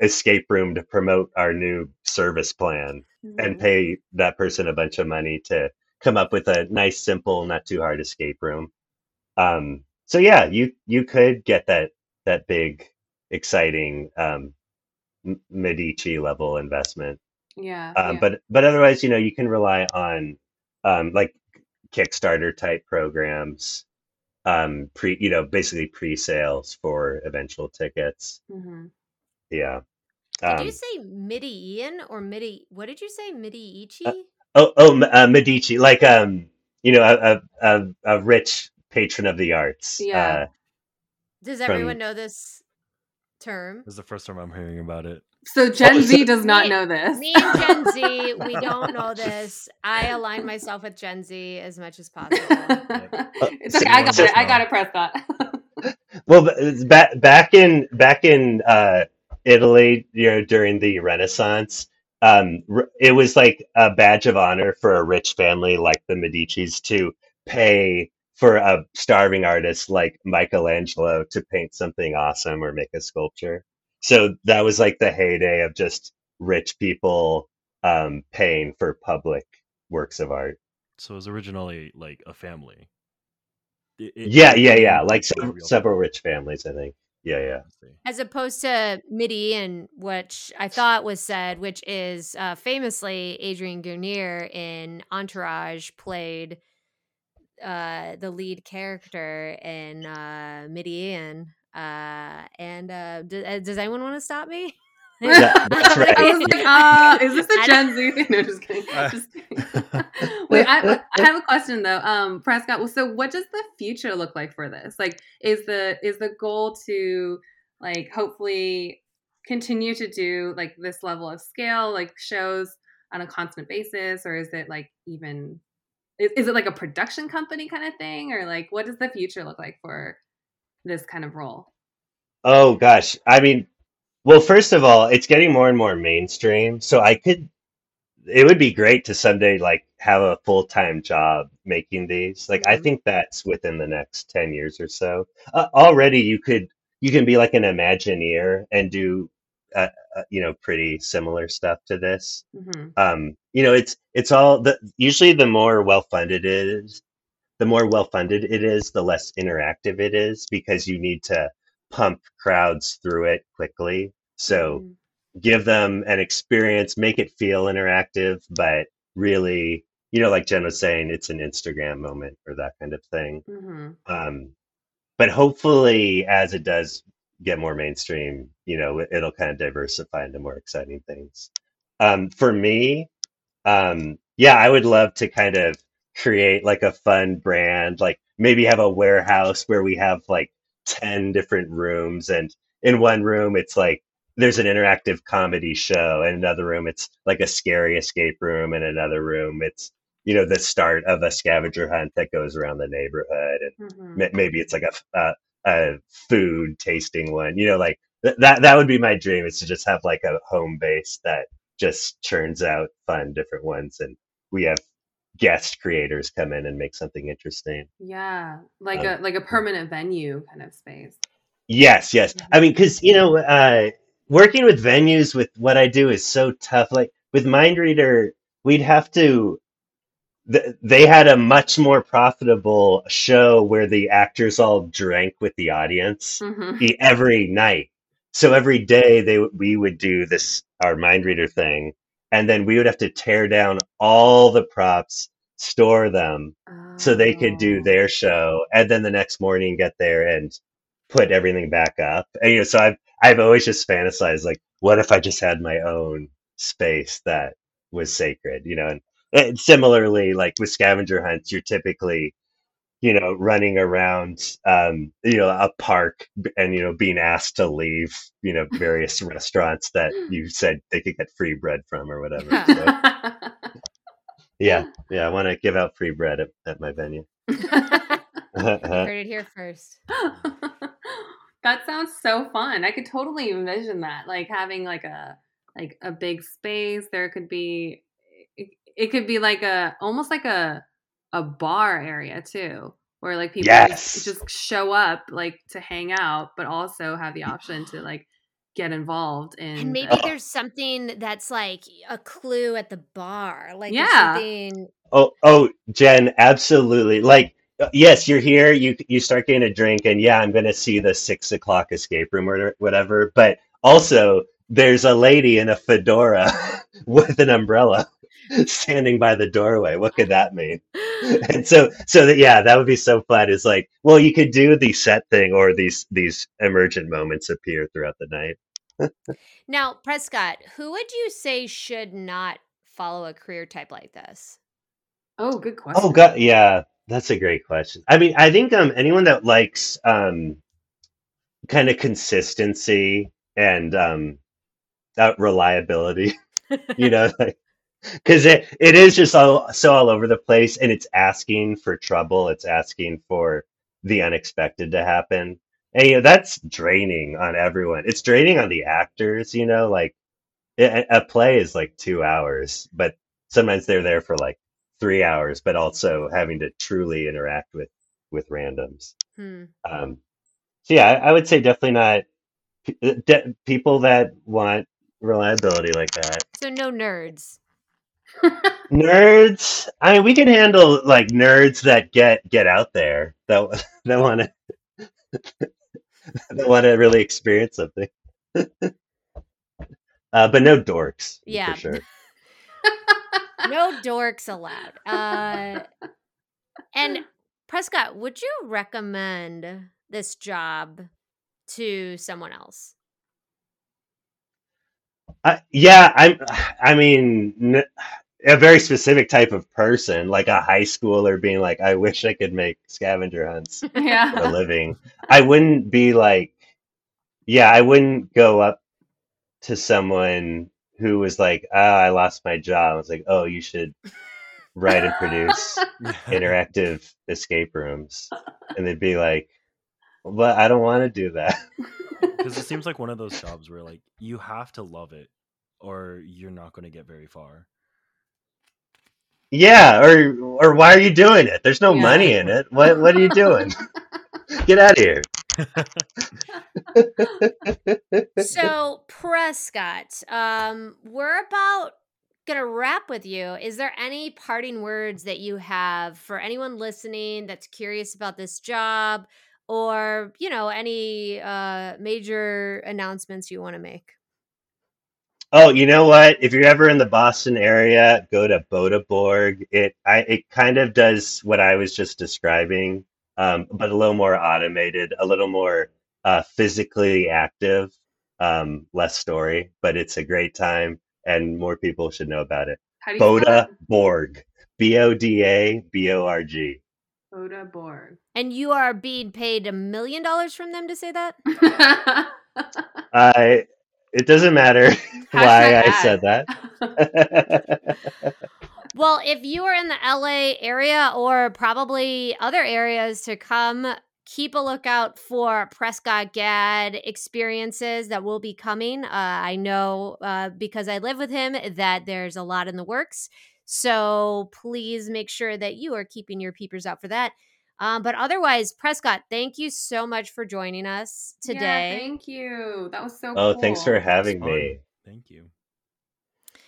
escape room to promote our new service plan and Mhm. pay that person a bunch of money to come up with a nice, simple, not too hard escape room. Um, so yeah, you you could get that that big, exciting um, Medici level investment. Yeah, Um, yeah. but but otherwise, you know, you can rely on um, like Kickstarter type programs, um, pre you know, basically pre-sales for eventual tickets. hmm Yeah. Did you Um, say Midian or Midi? What did you say? Midi Ichi? uh, oh oh, uh, Medici, like um, you know, a, a a a rich patron of the arts. Yeah. Uh, Does everyone from know this term? This is the first time I'm hearing about it. So Gen Z does not Me, know this. me and Gen Z, we don't know this. I align myself with Gen Z as much as possible. It's so, okay. I got it. must I know. got it, Prescott. well, b- back back in back in uh, Italy, you know, during the Renaissance, um, r- it was like a badge of honor for a rich family like the Medici's to pay for a starving artist like Michelangelo to paint something awesome or make a sculpture. So that was like the heyday of just rich people um, paying for public works of art. So it was originally like a family. It, it, Yeah, yeah, yeah. Like a several, several rich families, I think. Yeah, yeah. As opposed to MIDI, and which I thought was said, which is uh, famously Adrian Grenier in Entourage played uh, the lead character in uh, Midian. Uh, and uh, d- uh, does anyone want to stop me? That- that's right. I was like, uh, is this I a Gen Z thing? No, just kidding. Uh, Just kidding. Wait, I, I have a question though. Um, Prescott. Well, so what does the future look like for this? Like, is the is the goal to like hopefully continue to do like this level of scale, like shows on a constant basis, or is it like even is, is it like a production company kind of thing, or like what does the future look like for this kind of role? Oh gosh. I mean, well, first of all, it's getting more and more mainstream. So I could, it would be great to someday like have a full-time job making these. Like I Mhm. think that's within the next 10 years or so. Uh, already you could, you can be like an Imagineer and do, uh, uh, you know, pretty similar stuff to this. hmm Um, you know, it's, it's all the, usually the more well-funded it is, the more well-funded it is, the less interactive it is because you need to pump crowds through it quickly. So give them an experience, make it feel interactive, but really, you know, like Jen was saying, it's an Instagram moment or that kind of thing. hmm Um, but hopefully, as it does get more mainstream, you know, it- it'll kind of diversify into more exciting things. Um, for me, um, yeah, I would love to kind of create like a fun brand, like maybe have a warehouse where we have like 10 different rooms. And in one room, it's like there's an interactive comedy show. In another room, it's like a scary escape room. In another room, it's, you know, the start of a scavenger hunt that goes around the neighborhood. And hmm ma- maybe it's like a, a, a food tasting one, you know, like th- that, that would be my dream is to just have like a home base that just churns out fun different ones and we have guest creators come in and make something interesting. Yeah, like Um, a like a permanent venue kind of space. yes yes. I mean because you know uh working with venues with what i do is so tough like with mind reader we'd have to th- they had a much more profitable show where the actors all drank with the audience hmm e- every night. So every day they we would do this our mind reader thing, and then we would have to tear down all the props, store them so they could do Oh. their show, and then the next morning get there and put everything back up. And you know, so I've I've always just fantasized like, what if I just had my own space that was sacred, you know? And, and similarly, like with scavenger hunts, you're typically you know, running around, um, you know, a park and, you know, being asked to leave, you know, various restaurants that you said they could get free bread from or whatever. So, yeah, yeah, I want to give out free bread at, at my venue. Heard it here first. that sounds so fun. I could totally envision that, like having like a like a big space. There could be it, it could be like a almost like a a bar area too, where like people Yes. just, just show up like to hang out, but also have the option to like get involved in. And maybe Oh. there's something that's like a clue at the bar. Like there's Yeah. something Oh, oh, Jen, absolutely. Like, uh, yes, you're here. You you start getting a drink, and yeah, I'm going to see the six o'clock escape room or whatever. But also, there's a lady in a fedora with an umbrella standing by the doorway. What could that mean? and so so that yeah that would be so fun it's like well you could do the set thing or these these emergent moments appear throughout the night Now, Prescott, who would you say should not follow a career type like this? oh, good question. oh god yeah that's a great question i mean i think um anyone that likes um kind of consistency and um that reliability you know like because it, it is just all so all over the place and it's asking for trouble it's asking for the unexpected to happen and you know that's draining on everyone it's draining on the actors you know like a, a play is like two hours but sometimes they're there for like three hours but also having to truly interact with with randoms Hmm. um so yeah i, I would say definitely not pe- de- people that want reliability like that So no nerds. Nerds. I mean, we can handle like nerds that get get out there that that want to that want to really experience something. uh, but no dorks, Yeah. for sure. no dorks allowed. Uh, and Prescott, would you recommend this job to someone else? Uh, yeah, I'm. I mean, n- a very specific type of person, like a high schooler, being like, "I wish I could make scavenger hunts for a living." I wouldn't be like, yeah, I wouldn't go up to someone who was like, "Ah, I lost my job." I was like, "Oh, you should write and produce interactive escape rooms," and they'd be like, "But I don't want to do that." Because it seems like one of those jobs where like you have to love it, or you're not going to get very far. Yeah, or or why are you doing it? There's no Yeah. money in it. What what are you doing? Get out of here. So, Prescott, um, we're about gonna wrap with you. Is there any parting words that you have for anyone listening that's curious about this job, or you know, any uh, major announcements you want to make? Oh, you know what? If you're ever in the Boston area, go to Boda Borg. It I it kind of does what I was just describing, um, but a little more automated, a little more uh, physically active, um, less story. But it's a great time, and more people should know about it. How do Boda? Borg, B O D A B O R G. Boda Borg. And you are being paid a million dollars from them to say that? I. It doesn't matter why I said that. Well, if you are in the LA area or probably other areas to come, keep a lookout for Prescott Gadd experiences that will be coming. Uh, I know uh, because I live with him that there's a lot in the works. So please make sure that you are keeping your peepers out for that. Um, but otherwise, Prescott, thank you so much for joining us Yeah, today. thank you. That was so oh, cool. thanks for having me. Thank you.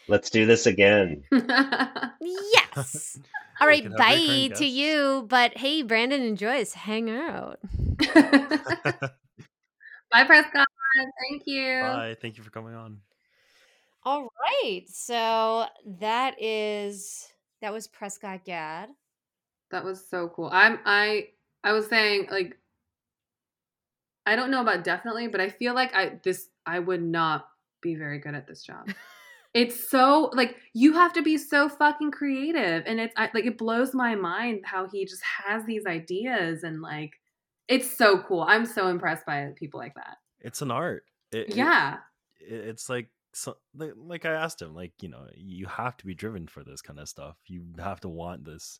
Let's do this again. yes. All We right, could have bye to you. But hey, Brandon and Joyce, hang out. Bye, Prescott. Thank you. Bye. Thank you for coming on. All right. So that is that was Prescott Gadd. That was so cool. I'm I I was saying like I don't know about definitely, but I feel like I this I would not be very good at this job. it's so like you have to be so fucking creative and it's I, like it blows my mind how he just has these ideas and like it's so cool. I'm so impressed by people like that. It's an art. It, Yeah. it- it's like so, like like I asked him, like you know, you have to be driven for this kind of stuff. You have to want this,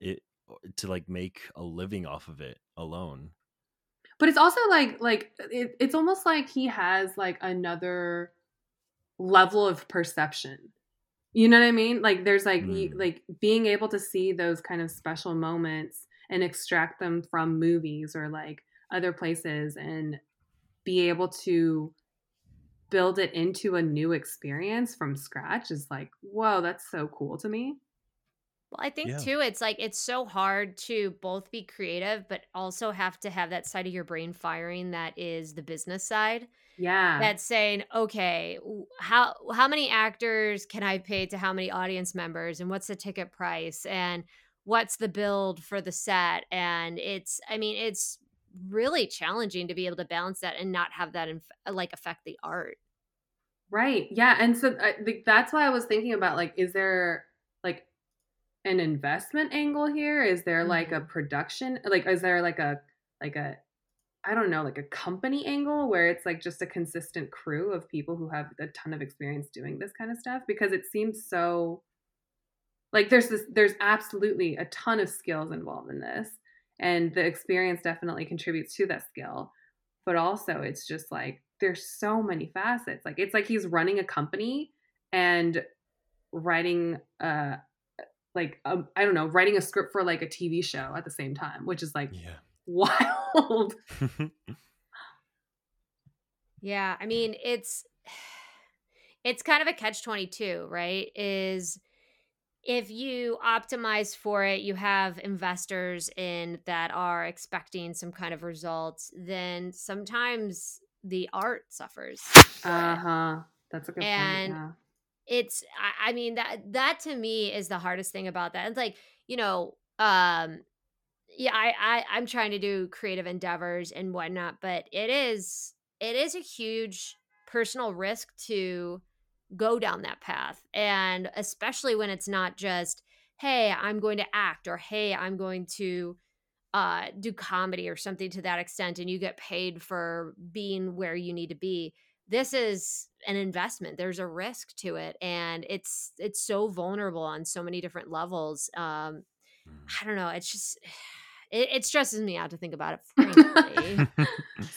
it to like make a living off of it alone. but it's also like like it, it's almost like he has like another level of perception you know what i mean like there's like Mm. like being able to see those kind of special moments and extract them from movies or like other places and be able to build it into a new experience from scratch is like whoa that's so cool to me Well, I think Yeah. too, it's like it's so hard to both be creative, but also have to have that side of your brain firing that is the business side. yeah That's saying, okay, how how many actors can I pay to how many audience members, and what's the ticket price, and what's the build for the set, and it's, I mean, it's really challenging to be able to balance that and not have that inf- uh, like affect the art. Right. Yeah. And so I think that's why I was thinking about like, is there like an investment angle here? Is there like a production? Like, is there like a, like a, I don't know, like a company angle where it's like just a consistent crew of people who have a ton of experience doing this kind of stuff? Because it seems so like there's this, there's absolutely a ton of skills involved in this. And the experience definitely contributes to that skill. But also, it's just like, there's so many facets. Like it's like he's running a company and writing uh like um, I don't know, writing a script for like a TV show at the same time, which is like Yeah. wild. Yeah, I mean, it's it's kind of a catch 22, right? Is if you optimize for it, you have investors in that are expecting some kind of results, then sometimes the art suffers. Uh huh. That's a good And point. It's I, I mean that that to me is the hardest thing about that. It's like, you know, um yeah, I, I I'm trying to do creative endeavors and whatnot, but it is it is a huge personal risk to go down that path. And especially when it's not just, hey, I'm going to act or hey, I'm going to uh, do comedy or something to that extent, and you get paid for being where you need to be. This is an investment. There's a risk to it, and it's it's so vulnerable on so many different levels. Um, Mm. I don't know. It's just it, it stresses me out to think about it.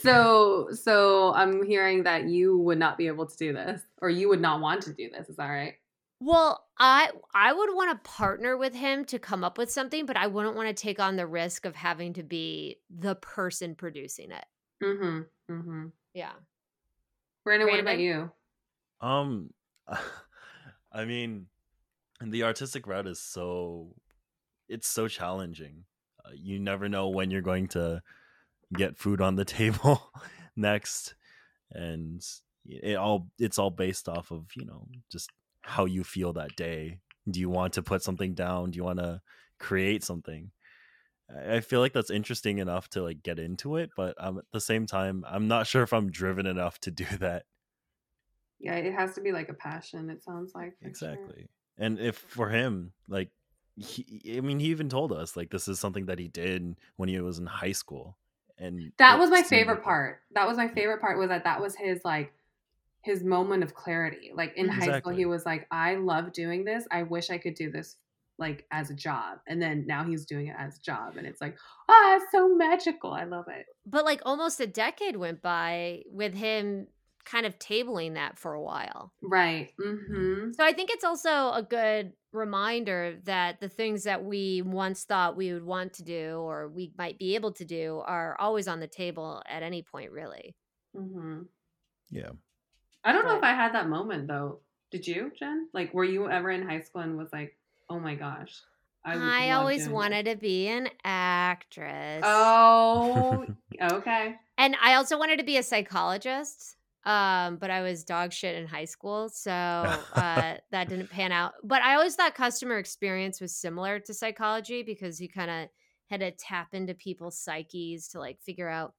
So, so I'm hearing that you would not be able to do this, or you would not want to do this. Is that right? Well, I I would want to partner with him to come up with something, but I wouldn't want to take on the risk of having to be the person producing it. Mm-hmm. Mm-hmm. Yeah. Brandon, what about you? Um, I mean, the artistic route is so it's so challenging. Uh, you never know when you're going to get food on the table next, and it all it's all based off of you know just how you feel that day. Do you want to put something down? Do you want to create something? I feel like that's interesting enough to like get into it, but um, at the same time, I'm not sure if I'm driven enough to do that. Yeah, it has to be like a passion. It sounds like for sure. exactly and if for him like he, i mean he even told us like this is something that he did when he was in high school and That was my favorite like- part. That was my favorite part. Was that that was his like his moment of clarity. Like in high school, he was like, "I love doing this. I wish I could do this like as a job." And then now he's doing it as a job, and it's like, ah, it's so magical. I love it. But like almost a decade went by with him kind of tabling that for a while. Right. Mm-hmm. So I think it's also a good reminder that the things that we once thought we would want to do or we might be able to do are always on the table at any point, really. Mm-hmm. yeah I don't know if I had that moment though. Did you, Jen? Like, were you ever in high school and was like, "Oh my gosh"? I, love always wanted to be an actress. Oh, okay. And I also wanted to be a psychologist. Um, but I was dog shit in high school, so uh, that didn't pan out. But I always thought customer experience was similar to psychology because you kind of had to tap into people's psyches to like figure out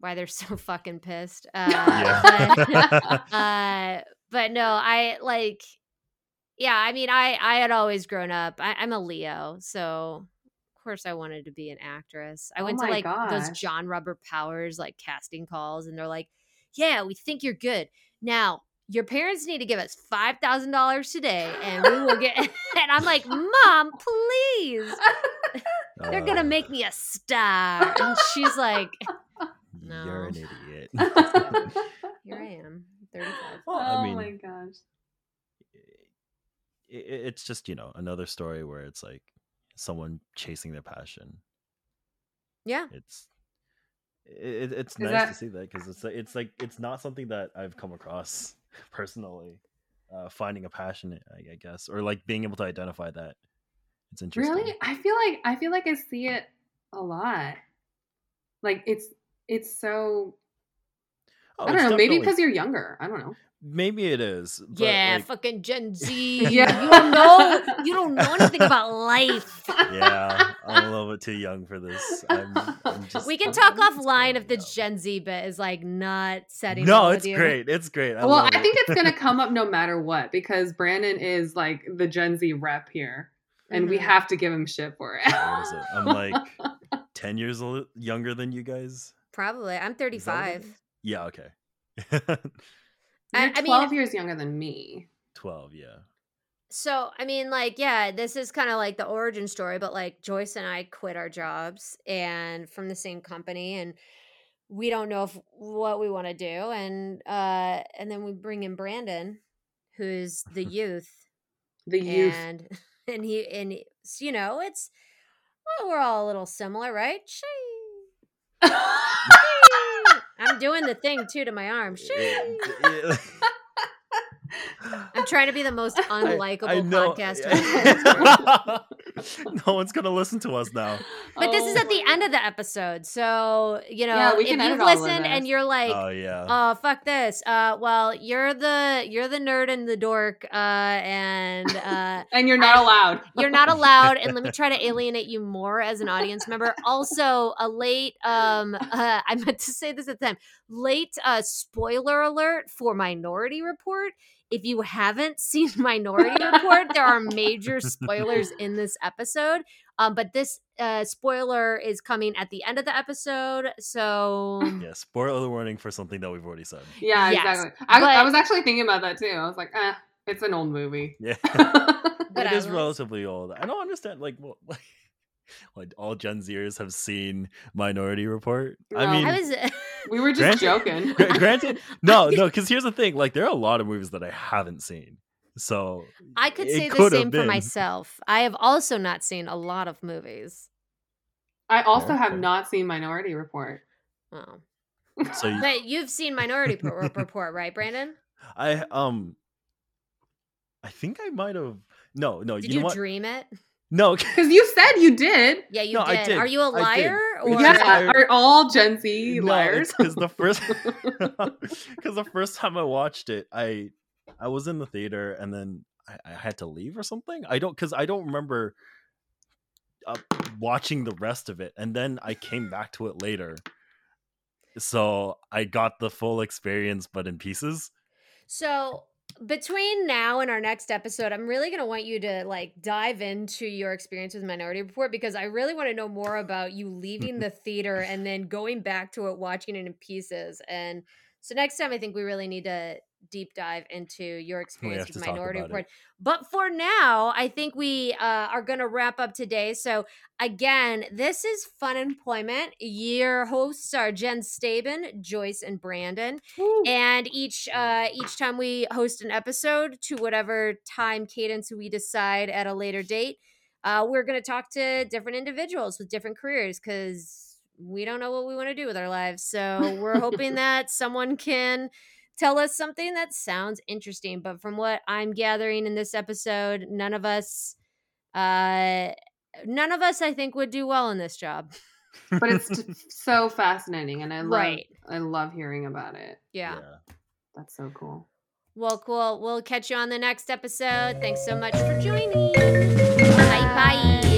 why they're so fucking pissed. Uh, but, uh, but no, I like, yeah. I mean, I I had always grown up. I, I'm a Leo, so of course I wanted to be an actress. I Oh went to my like those. John Robert Powers like casting calls, and they're like, "Yeah, we think you're good. Now your parents need to give us five thousand dollars today, and we will get." and I'm like, "Mom, please." They're gonna make me a star, and she's like, "No, you're an idiot "Here I am, 35." Well, oh I mean, my gosh. I- i- it's just you know another story where it's like someone chasing their passion Yeah. it's it, it's Is nice that- to see that because it's like it's like it's not something that I've come across personally. Uh, finding a passion, I, I guess, or like being able to identify that. It's interesting. Really? I feel like I feel like I see it a lot. Like it's it's so Oh, I don't know, maybe because you're younger. I don't know. Maybe it is. but, Yeah, like, fucking Gen Z. Yeah. You don't know you don't know anything about life. yeah, I'm a little bit too young for this. I'm, I'm just, We can I'm- talk I'm offline if the up. Gen Z bit is like not setting. No, well with it's you. great. It's great. I well, I it. think it's gonna come up no matter what because Brandon is like the Gen Z rep here, and we Mhm. have to give him shit for it. It? I'm like ten years younger than you guys. Probably. I'm Is that what it 35. Yeah. Okay. You're I- I mean- 12 years younger than me. Twelve. Yeah. So, I mean, like, yeah, this is kind of like the origin story, but like Joyce and I quit our jobs and from the same company and we don't know if what we want to do and uh and then we bring in Brandon who's the youth The youth. and and he and he- you know, it's well, we're all a little similar, right? Shee. I'm doing the thing too to my arm. Shee. It- it- I'm trying to be the most unlikable I, know. podcaster. no one's gonna listen to us now. But this is Oh at the end of the episode, so you know Yeah, we if can you've edit all of listened and you're like, oh yeah. oh fuck this, uh, well you're the you're the nerd and the dork, uh, and uh, And you're not I- allowed. you're not allowed. And let me try to alienate you more as an audience member. Also, a late, um, uh, I meant to say this at the time, late uh, spoiler alert for Minority Report. If you haven't seen Minority Report, there are major spoilers in this episode. Um, but this uh, spoiler is coming at the end of the episode. So yeah, spoiler warning for something that we've already said. Yeah, Yes, exactly. I, I was actually thinking about that too. I was like, eh, it's an old movie. Yeah. But it I is was- relatively old. I don't understand like what like, like all Gen Zers have seen Minority Report. No. I mean I was. We were just Granted- joking. gra- granted, no, no, because here's the thing: like there are a lot of movies that I haven't seen. So I could say the could have same for myself. I have also not seen a lot of movies. I also have not seen Minority Report. Oh. So you- But you've seen Minority Report, right, Brandon? I um, I think I might have. No, no, Did you you, know what? dream it? No, Because you said you did. Yeah, you No, I did. did. Are you a I did. liar? Or Yeah, I- are all Gen Z liars? because the first because the first time I watched it, I I was in the theater and then I, I had to leave or something. I don't because I don't remember uh, watching the rest of it, and then I came back to it later. So I got the full experience, but in pieces. So between now and our next episode, I'm really gonna want you to like dive into your experience with Minority Report because I really want to know more about you leaving the theater and then going back to it, watching it in pieces. And so next time, I think we really need to deep dive into your experience with Minority about it. But for now, I think we uh, are going to wrap up today. So, again, this is Fun Employment. Your hosts are Jen Staben, Joyce, and Brandon. And each uh, each time we host an episode to whatever time cadence we decide at a later date, uh, we're going to talk to different individuals with different careers because we don't know what we want to do with our lives. So we're hoping that someone can tell us something that sounds interesting. But from what I'm gathering in this episode, none of us, uh, none of us, I think, would do well in this job. but it's t- so fascinating, and I love Right. I love hearing about it. Yeah. That's so cool. Well, cool. We'll catch you on the next episode. Thanks so much for joining. Bye bye.